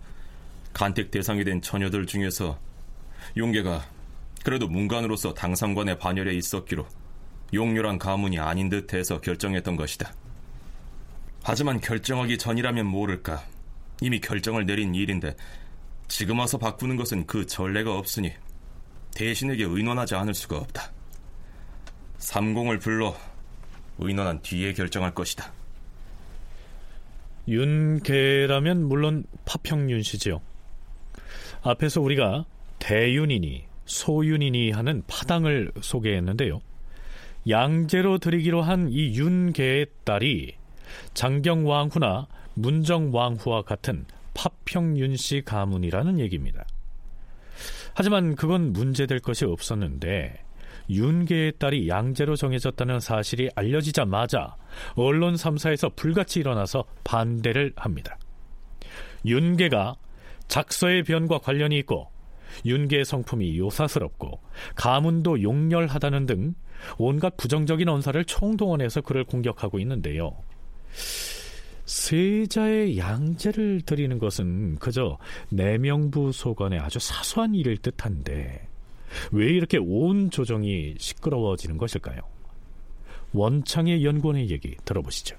간택 대상이 된 처녀들 중에서 용계가 그래도 문관으로서 당상관의 반열에 있었기로 용렬한 가문이 아닌 듯해서 결정했던 것이다. 하지만 결정하기 전이라면 모를까 이미 결정을 내린 일인데 지금 와서 바꾸는 것은 그 전례가 없으니 대신에게 의논하지 않을 수가 없다. 삼공을 불러 의논한 뒤에 결정할 것이다. 윤계라면 물론 파평윤 씨지요. 앞에서 우리가 대윤이니 소윤이니 하는 파당을 소개했는데요. 양제로 드리기로 한 이 윤계의 딸이 장경왕후나 문정왕후와 같은 파평윤 씨 가문이라는 얘기입니다. 하지만 그건 문제될 것이 없었는데 윤계의 딸이 양제로 정해졌다는 사실이 알려지자마자 언론 3사에서 불같이 일어나서 반대를 합니다. 윤계가 작서의 변과 관련이 있고 윤계의 성품이 요사스럽고 가문도 용렬하다는 등 온갖 부정적인 언사를 총동원해서 그를 공격하고 있는데요. 세자의 양제를 드리는 것은 그저 내명부 소관의 아주 사소한 일일 듯한데 왜 이렇게 온 조정이 시끄러워지는 것일까요? 원창의 연구원의 얘기 들어보시죠.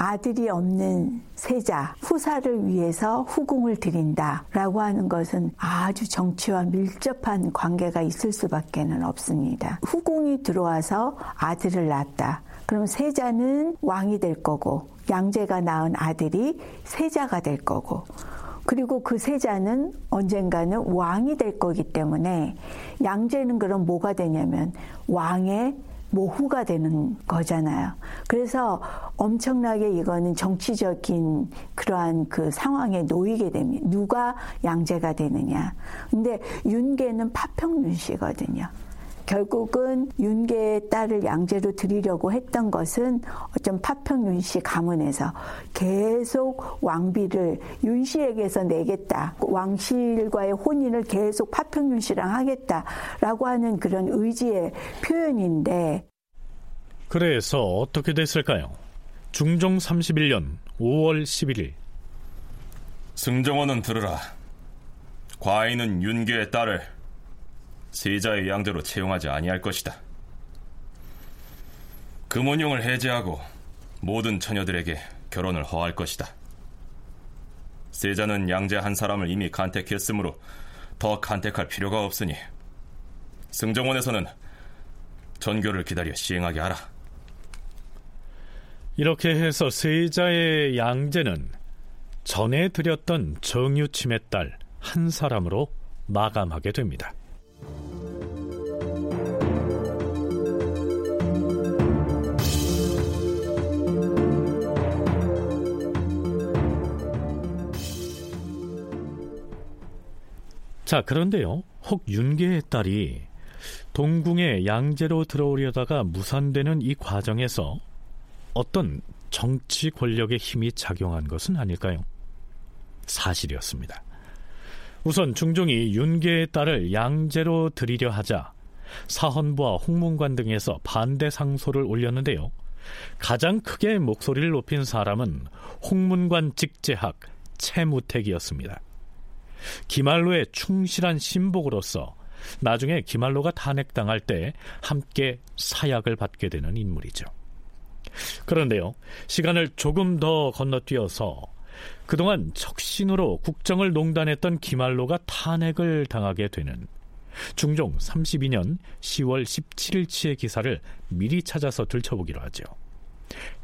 아들이 없는 세자, 후사를 위해서 후궁을 드린다 라고 하는 것은 아주 정치와 밀접한 관계가 있을 수밖에 없습니다. 후궁이 들어와서 아들을 낳았다. 그럼 세자는 왕이 될 거고 양제가 낳은 아들이 세자가 될 거고 그리고 그 세자는 언젠가는 왕이 될 거기 때문에 양제는 그럼 뭐가 되냐면 왕의 모후가 되는 거잖아요. 그래서 엄청나게 이거는 정치적인 그러한 그 상황에 놓이게 됩니다. 누가 양제가 되느냐. 근데 윤계는 파평윤 씨거든요. 결국은 윤계의 딸을 양제로 드리려고 했던 것은 어쩜 파평 윤 씨 가문에서 계속 왕비를 윤 씨에게서 내겠다. 왕실과의 혼인을 계속 파평 윤 씨랑 하겠다라고 하는 그런 의지의 표현인데 그래서 어떻게 됐을까요? 중종 31년 5월 11일 승정원은 들으라. 과인은 윤계의 딸을 세자의 양대로 채용하지 아니할 것이다. 금원용을 해제하고 모든 처녀들에게 결혼을 허할 것이다. 세자는 양제 한 사람을 이미 간택했으므로 더 간택할 필요가 없으니 승정원에서는 전교를 기다려 시행하게 하라. 이렇게 해서 세자의 양제는 전에 드렸던 정유침의 딸 한 사람으로 마감하게 됩니다. 자, 그런데요. 혹 윤계의 딸이 동궁에 양제로 들어오려다가 무산되는 이 과정에서 어떤 정치 권력의 힘이 작용한 것은 아닐까요? 사실이었습니다. 우선 중종이 윤계의 딸을 양제로 드리려 하자 사헌부와 홍문관 등에서 반대 상소를 올렸는데요. 가장 크게 목소리를 높인 사람은 홍문관 직제학 채무택이었습니다. 기말로의 충실한 신복으로서 나중에 기말로가 탄핵당할 때 함께 사약을 받게 되는 인물이죠. 그런데요, 시간을 조금 더 건너뛰어서 그동안 척신으로 국정을 농단했던 기말로가 탄핵을 당하게 되는 중종 32년 10월 17일치의 기사를 미리 찾아서 들춰보기로 하죠.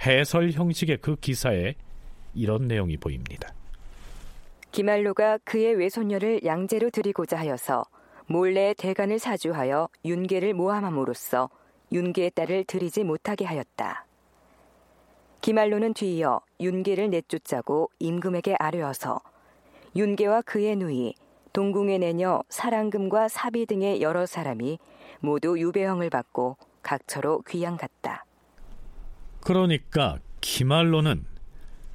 해설 형식의 그 기사에 이런 내용이 보입니다. 기말로가 그의 외손녀를 양제로 드리고자 하여서 몰래 대간을 사주하여 윤계를 모함함으로써 윤계의 딸을 드리지 못하게 하였다. 기말로는 뒤이어 윤계를 내쫓자고 임금에게 아뢰어서 윤계와 그의 누이, 동궁의 내녀 사랑금과 사비 등의 여러 사람이 모두 유배형을 받고 각처로 귀양 갔다. 그러니까 기말로는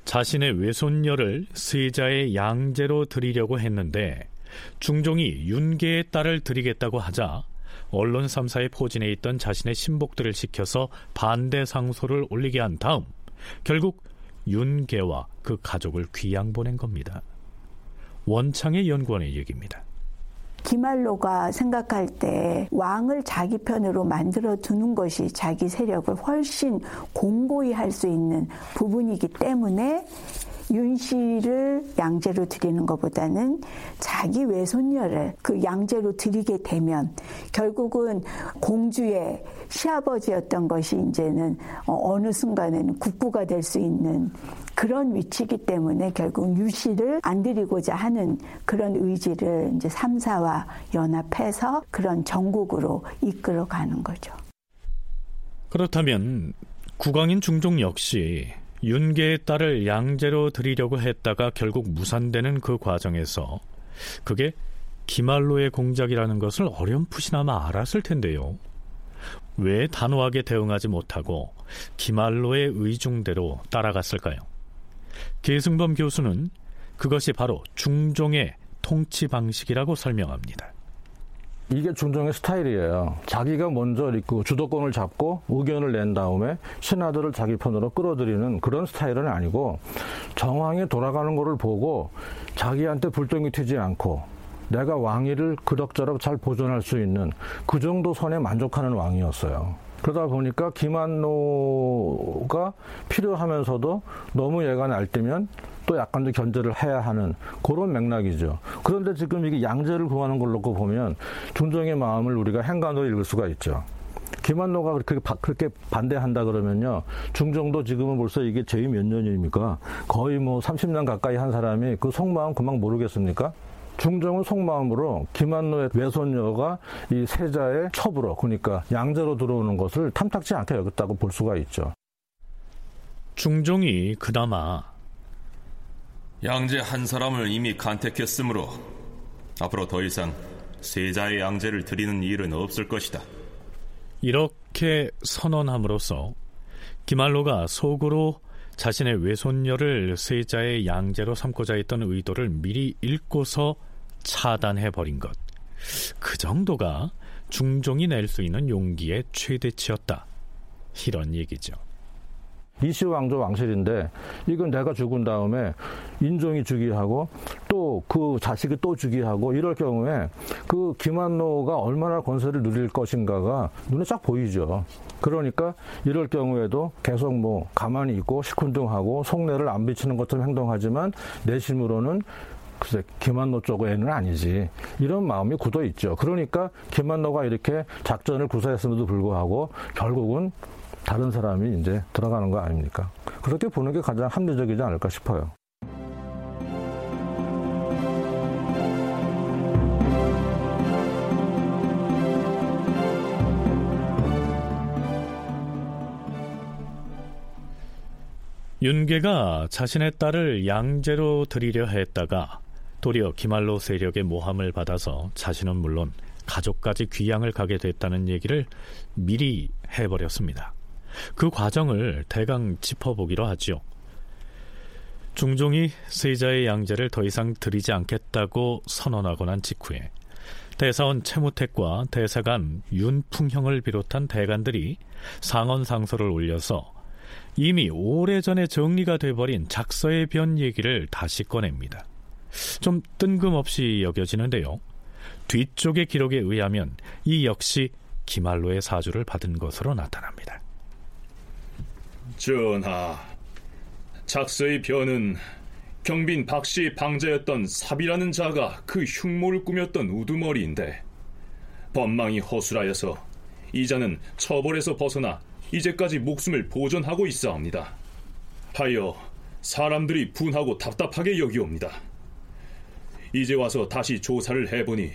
자신의 외손녀를 세자의 양제로 드리려고 했는데 중종이 윤계의 딸을 드리겠다고 하자 언론 3사의 포진해 있던 자신의 신복들을 시켜서 반대 상소를 올리게 한 다음 결국 윤계와 그 가족을 귀양 보낸 겁니다. 원창의 연구원의 얘기입니다. 기말로가 생각할 때 왕을 자기 편으로 만들어 두는 것이 자기 세력을 훨씬 공고히 할 수 있는 부분이기 때문에 윤 씨를 양제로 드리는 것보다는 자기 외손녀를 그 양제로 드리게 되면 결국은 공주의 시아버지였던 것이 이제는 어느 순간에는 국부가 될 수 있는 그런 위치이기 때문에 결국 유 씨를 안 드리고자 하는 그런 의지를 이제 삼사와 연합해서 그런 전국으로 이끌어 가는 거죠. 그렇다면 국왕인 중종 역시 윤계의 딸을 양제로 드리려고 했다가 결국 무산되는 그 과정에서 그게 기말로의 공작이라는 것을 어렴풋이나마 알았을 텐데요. 왜 단호하게 대응하지 못하고 기말로의 의중대로 따라갔을까요? 계승범 교수는 그것이 바로 중종의 통치 방식이라고 설명합니다. 이게 중종의 스타일이에요. 자기가 먼저 그 주도권을 잡고 의견을 낸 다음에 신하들을 자기 편으로 끌어들이는 그런 스타일은 아니고 정황이 돌아가는 것을 보고 자기한테 불똥이 튀지 않고 내가 왕위를 그럭저럭 잘 보존할 수 있는 그 정도 선에 만족하는 왕이었어요. 그러다 보니까 김한노가 필요하면서도 너무 얘가 날뛰면 또 약간 더 견제를 해야 하는 그런 맥락이죠. 그런데 지금 이게 양제를 구하는 걸 놓고 보면 중종의 마음을 우리가 행간으로 읽을 수가 있죠. 김한노가 그렇게, 그렇게 반대한다 그러면요. 중종도 지금은 벌써 이게 제위 몇 년입니까? 거의 뭐 30년 가까이 한 사람이 그 속마음 금방 모르겠습니까? 중종은 속마음으로 김한노의 외손녀가 이 세자의 첩으로 그러니까 양자로 들어오는 것을 탐탁지 않게 여겼다고 볼 수가 있죠. 중종이 그나마 양제 한 사람을 이미 간택했으므로 앞으로 더 이상 세자의 양제를 드리는 일은 없을 것이다. 이렇게 선언함으로써 기말로가 속으로 자신의 외손녀를 세자의 양제로 삼고자 했던 의도를 미리 읽고서 차단해 버린 것. 그 정도가 중종이 낼 수 있는 용기의 최대치였다. 이런 얘기죠. 이시 왕조 왕실인데 이건 내가 죽은 다음에 인종이 즉위하고 또 그 자식이 또 즉위하고 이럴 경우에 그 김한노가 얼마나 권세를 누릴 것인가가 눈에 쫙 보이죠. 그러니까 이럴 경우에도 계속 뭐 가만히 있고 시큰둥하고 속내를 안 비치는 것처럼 행동하지만 내심으로는 글쎄 김한노 쪽에는 아니지 이런 마음이 굳어 있죠. 그러니까 김한노가 이렇게 작전을 구사했음에도 불구하고 결국은 다른 사람이 이제 들어가는 거 아닙니까? 그렇게 보는 게 가장 합리적이지 않을까 싶어요. 윤계가 자신의 딸을 양제로 드리려 했다가 도리어 기말로 세력의 모함을 받아서 자신은 물론 가족까지 귀양을 가게 됐다는 얘기를 미리 해버렸습니다. 그 과정을 대강 짚어보기로 하지요. 중종이 세자의 양제를 더 이상 드리지 않겠다고 선언하고 난 직후에 대사원 채무택과 대사관 윤풍형을 비롯한 대관들이 상언 상소를 올려서 이미 오래전에 정리가 돼버린 작서의 변 얘기를 다시 꺼냅니다. 좀 뜬금없이 여겨지는데요. 뒤쪽의 기록에 의하면 이 역시 기말로의 사주를 받은 것으로 나타납니다. 전하, 작서의 변은 경빈 박씨의 방자였던 삽이라는 자가 그 흉모를 꾸몄던 우두머리인데 법망이 허술하여서 이자는 처벌에서 벗어나 이제까지 목숨을 보존하고 있사옵니다. 하여 사람들이 분하고 답답하게 여기옵니다. 이제 와서 다시 조사를 해보니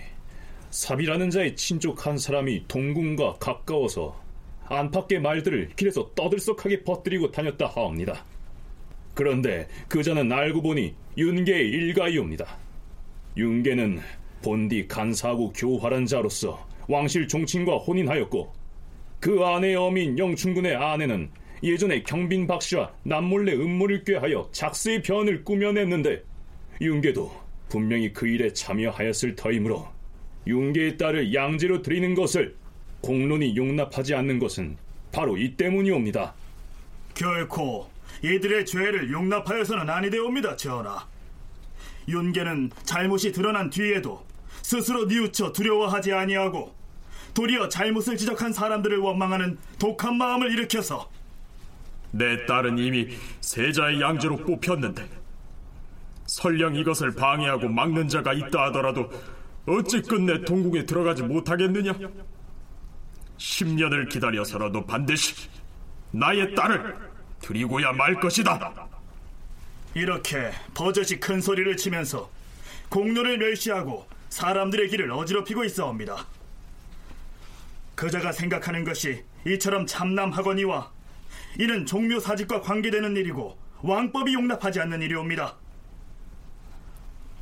삽이라는 자의 친족 한 사람이 동궁과 가까워서 안팎의 말들을 길에서 떠들썩하게 퍼뜨리고 다녔다 하옵니다. 그런데 그자는 알고 보니 윤계의 일가이옵니다. 윤계는 본디 간사하고 교활한 자로서 왕실 종친과 혼인하였고 그 아내의 어민 영춘군의 아내는 예전에 경빈 박씨와 남몰래 음모를 꾀하여 작스의 변을 꾸며냈는데 윤계도 분명히 그 일에 참여하였을 터이므로 윤계의 딸을 양제로 드리는 것을 공론이 용납하지 않는 것은 바로 이 때문이옵니다. 결코 이들의 죄를 용납하여서는 아니되옵니다, 전하. 윤계는 잘못이 드러난 뒤에도 스스로 뉘우쳐 두려워하지 아니하고 도리어 잘못을 지적한 사람들을 원망하는 독한 마음을 일으켜서 내 딸은 이미 세자의 양제로 뽑혔는데 설령 이것을 방해하고 막는 자가 있다 하더라도 어찌 끝내 동궁에 들어가지 못하겠느냐? 10년을 기다려서라도 반드시 나의 딸을 드리고야 말 것이다. 이렇게 버젓이 큰 소리를 치면서 공로를 멸시하고 사람들의 길을 어지럽히고 있어옵니다. 그자가 생각하는 것이 이처럼 참남하거니와 이는 종묘 사직과 관계되는 일이고 왕법이 용납하지 않는 일이옵니다.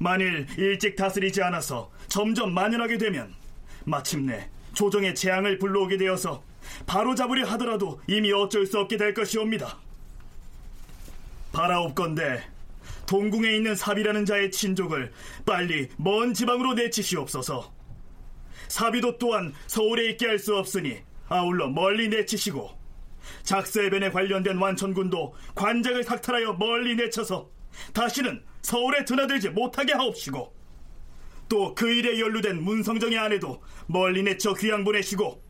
만일 일찍 다스리지 않아서 점점 만연하게 되면 마침내 조정의 재앙을 불러오게 되어서 바로 잡으려 하더라도 이미 어쩔 수 없게 될 것이옵니다. 바라옵건대 동궁에 있는 삽이라는 자의 친족을 빨리 먼 지방으로 내치시옵소서. 사비도 또한 서울에 있게 할 수 없으니 아울러 멀리 내치시고 작세변에 관련된 완천군도 관장을 삭탈하여 멀리 내쳐서 다시는 서울에 드나들지 못하게 하옵시고 또 그 일에 연루된 문성정의 아내도 멀리 내쳐 귀양 보내시고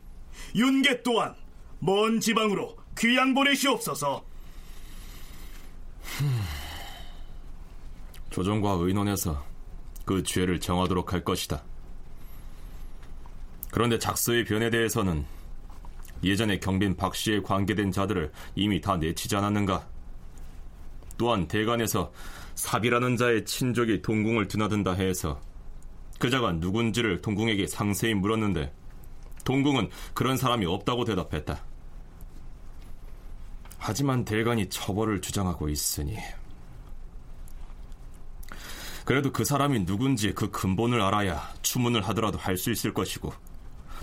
윤계 또한 먼 지방으로 귀양 보내시옵소서. 조정과 의논해서 그 죄를 정하도록 할 것이다. 그런데 작서의 변에 대해서는 예전에 경빈 박 씨에 관계된 자들을 이미 다 내치지 않았는가? 또한 대관에서 삽이라는 자의 친족이 동궁을 드나든다 해서 그자가 누군지를 동궁에게 상세히 물었는데 동궁은 그런 사람이 없다고 대답했다. 하지만 대관이 처벌을 주장하고 있으니 그래도 그 사람이 누군지 그 근본을 알아야 추문을 하더라도 할 수 있을 것이고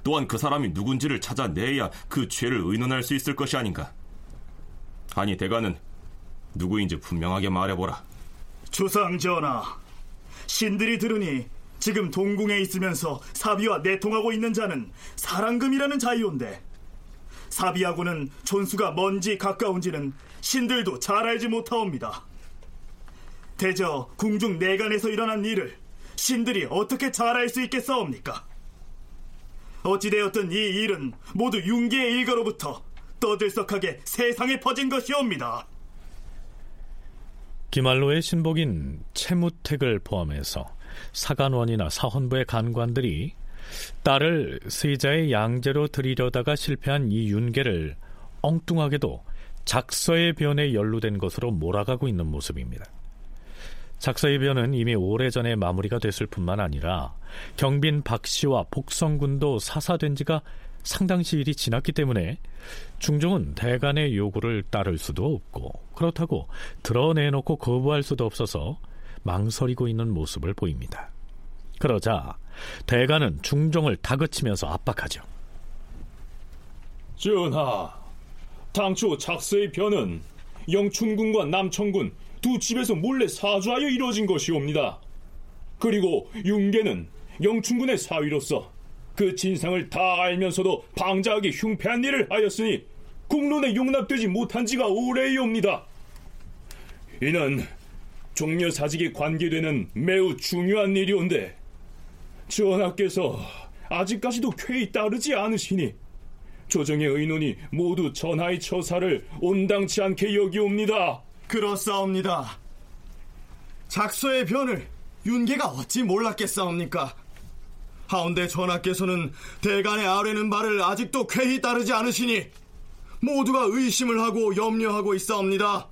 또한 그 사람이 누군지를 찾아내야 그 죄를 의논할 수 있을 것이 아닌가. 아니 대가는 누구인지 분명하게 말해보라. 주상 전하, 신들이 들으니 지금 동궁에 있으면서 사비와 내통하고 있는 자는 사랑금이라는 자이온데 사비하고는 촌수가 먼지 가까운지는 신들도 잘 알지 못하옵니다. 대저 궁중 내간에서 일어난 일을 신들이 어떻게 잘 알 수 있겠사옵니까? 어찌되었든 이 일은 모두 윤계의 일가로부터 떠들썩하게 세상에 퍼진 것이옵니다. 기말로의 신복인 채무택을 포함해서 사간원이나 사헌부의 간관들이 딸을 세자의 양제로 드리려다가 실패한 이 윤계를 엉뚱하게도 작서의 변에 연루된 것으로 몰아가고 있는 모습입니다. 작서의 변은 이미 오래전에 마무리가 됐을 뿐만 아니라 경빈 박 씨와 복성군도 사사된 지가 상당시 일이 지났기 때문에 중종은 대간의 요구를 따를 수도 없고 그렇다고 드러내놓고 거부할 수도 없어서 망설이고 있는 모습을 보입니다. 그러자 대간은 중종을 다그치면서 압박하죠. 전하, 당초 작서의 변은 영춘군과 남천군 두 집에서 몰래 사주하여 이루어진 것이옵니다. 그리고 윤계는 영춘군의 사위로서 그 진상을 다 알면서도 방자하게 흉패한 일을 하였으니 국론에 용납되지 못한 지가 오래이옵니다. 이는 종려 사직에 관계되는 매우 중요한 일이온데 전하께서 아직까지도 쾌히 따르지 않으시니 조정의 의논이 모두 전하의 처사를 온당치 않게 여기옵니다. 그렇사옵니다. 작서의 변을 윤계가 어찌 몰랐겠사옵니까? 하운데 전하께서는 대간의 아뢰는 말을 아직도 쾌히 따르지 않으시니 모두가 의심을 하고 염려하고 있사옵니다.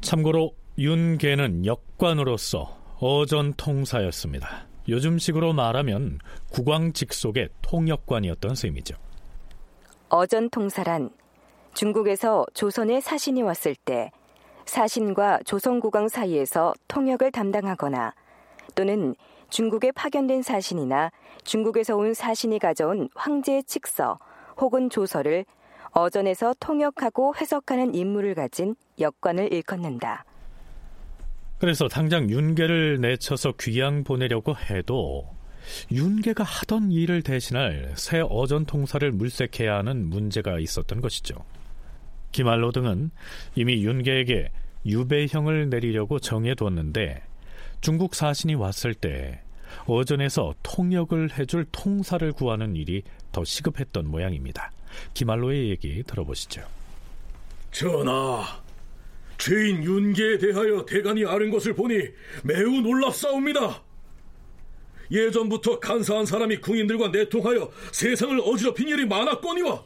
참고로 윤계는 역관으로서 어전통사였습니다. 요즘식으로 말하면 국왕 직속의 통역관이었던 셈이죠. 어전통사란 중국에서 조선에 사신이 왔을 때 사신과 조선국왕 사이에서 통역을 담당하거나 또는 중국에 파견된 사신이나 중국에서 온 사신이 가져온 황제의 칙서 혹은 조서를 어전에서 통역하고 해석하는 임무를 가진 역관을 일컫는다. 그래서 당장 윤계를 내쳐서 귀양 보내려고 해도 윤계가 하던 일을 대신할 새 어전 통사를 물색해야 하는 문제가 있었던 것이죠. 기말로 등은 이미 윤계에게 유배형을 내리려고 정해뒀는데 중국 사신이 왔을 때 어전에서 통역을 해줄 통사를 구하는 일이 더 시급했던 모양입니다. 기말로의 얘기 들어보시죠. 전하, 죄인 윤계에 대하여 대간이 아는 것을 보니 매우 놀랍사옵니다. 예전부터 간사한 사람이 궁인들과 내통하여 세상을 어지럽힌 일이 많았거니와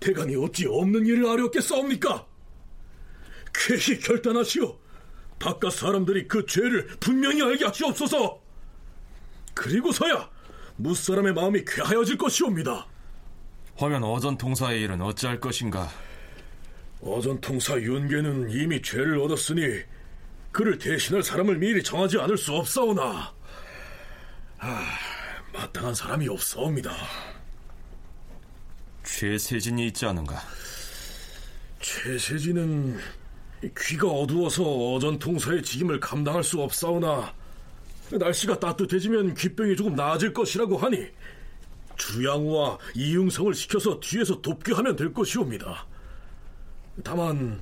대간이 어찌 없는 일을 아렸겠사옵니까? 쾌히 결단하시오. 바깥 사람들이 그 죄를 분명히 알게 하시옵소서. 그리고서야 무사람의 마음이 쾌하여질 것이옵니다. 화면 어전통사의 일은 어찌할 것인가? 어전통사 윤계는 이미 죄를 얻었으니 그를 대신할 사람을 미리 정하지 않을 수 없사오나 아, 마땅한 사람이 없사옵니다. 최세진이 있지 않은가? 최세진은 귀가 어두워서 어전통사의 직임을 감당할 수 없사오나 날씨가 따뜻해지면 귀병이 조금 나아질 것이라고 하니 주양우와 이응성을 시켜서 뒤에서 돕게 하면 될 것이옵니다. 다만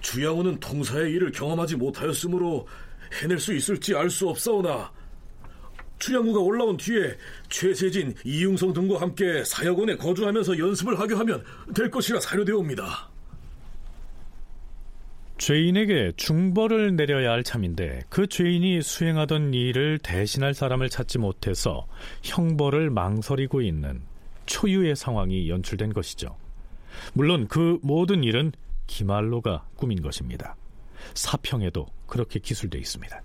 주양우는 통사의 일을 경험하지 못하였으므로 해낼 수 있을지 알 수 없사오나 주양우가 올라온 뒤에 최세진, 이응성 등과 함께 사역원에 거주하면서 연습을 하게 하면 될 것이라 사료되옵니다. 죄인에게 중벌을 내려야 할 참인데 그 죄인이 수행하던 일을 대신할 사람을 찾지 못해서 형벌을 망설이고 있는 초유의 상황이 연출된 것이죠. 물론 그 모든 일은 기말로가 꾸민 것입니다. 사평에도 그렇게 기술돼 있습니다.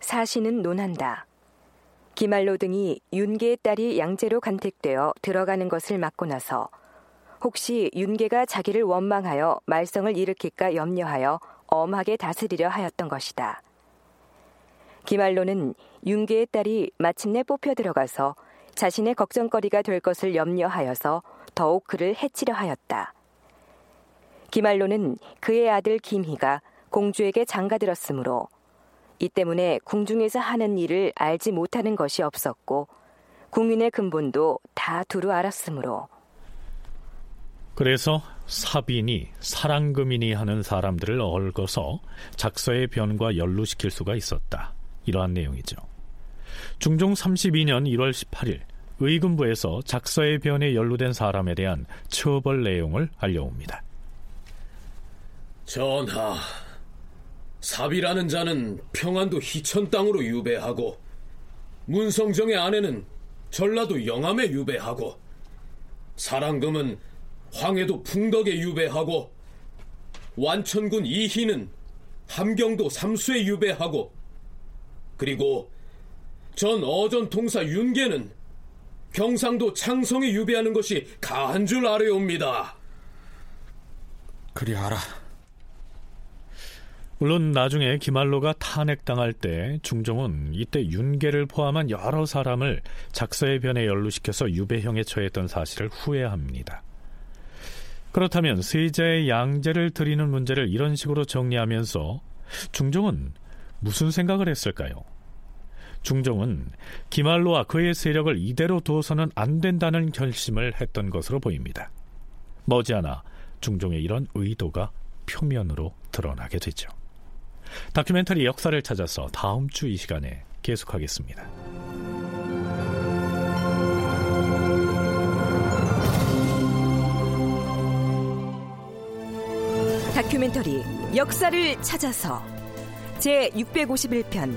사신은 논한다. 기말로 등이 윤계의 딸이 양제로 간택되어 들어가는 것을 막고 나서 혹시 윤계가 자기를 원망하여 말썽을 일으킬까 염려하여 엄하게 다스리려 하였던 것이다. 기말로는 윤계의 딸이 마침내 뽑혀 들어가서 자신의 걱정거리가 될 것을 염려하여서 더욱 그를 해치려 하였다. 기말로는 그의 아들 김희가 공주에게 장가들었으므로 이 때문에 궁중에서 하는 일을 알지 못하는 것이 없었고 국민의 근본도 다 두루 알았으므로 그래서 사빈이 사랑금인이 하는 사람들을 얽어서 작서의 변과 연루시킬 수가 있었다. 이러한 내용이죠. 중종 32년 1월 18일 의금부에서 작서의 변에 연루된 사람에 대한 처벌 내용을 알려옵니다. 전하, 사비라는 자는 평안도 희천 땅으로 유배하고 문성정의 아내는 전라도 영암에 유배하고 사랑금은 황해도 풍덕에 유배하고 완천군 이희는 함경도 삼수에 유배하고 그리고 전 어전 통사 윤계는 경상도 창성에 유배하는 것이 가한 줄 아뢰옵니다. 그리 알아. 물론 나중에 기말로가 탄핵당할 때 중종은 이때 윤계를 포함한 여러 사람을 작서의 변에 연루시켜서 유배형에 처했던 사실을 후회합니다. 그렇다면 세자의 양제를 드리는 문제를 이런 식으로 정리하면서 중종은 무슨 생각을 했을까요? 중종은 기말로와 그의 세력을 이대로 두어서는 안 된다는 결심을 했던 것으로 보입니다. 머지않아 중종의 이런 의도가 표면으로 드러나게 되죠. 다큐멘터리 역사를 찾아서 다음 주 이 시간에 계속하겠습니다. 다큐멘터리 역사를 찾아서 제 651편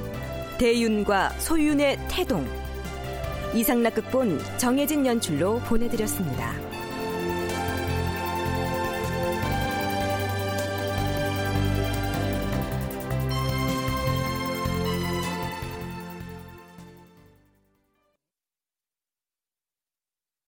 대윤과 소윤의 태동 이상락 극본 정혜진 연출로 보내드렸습니다.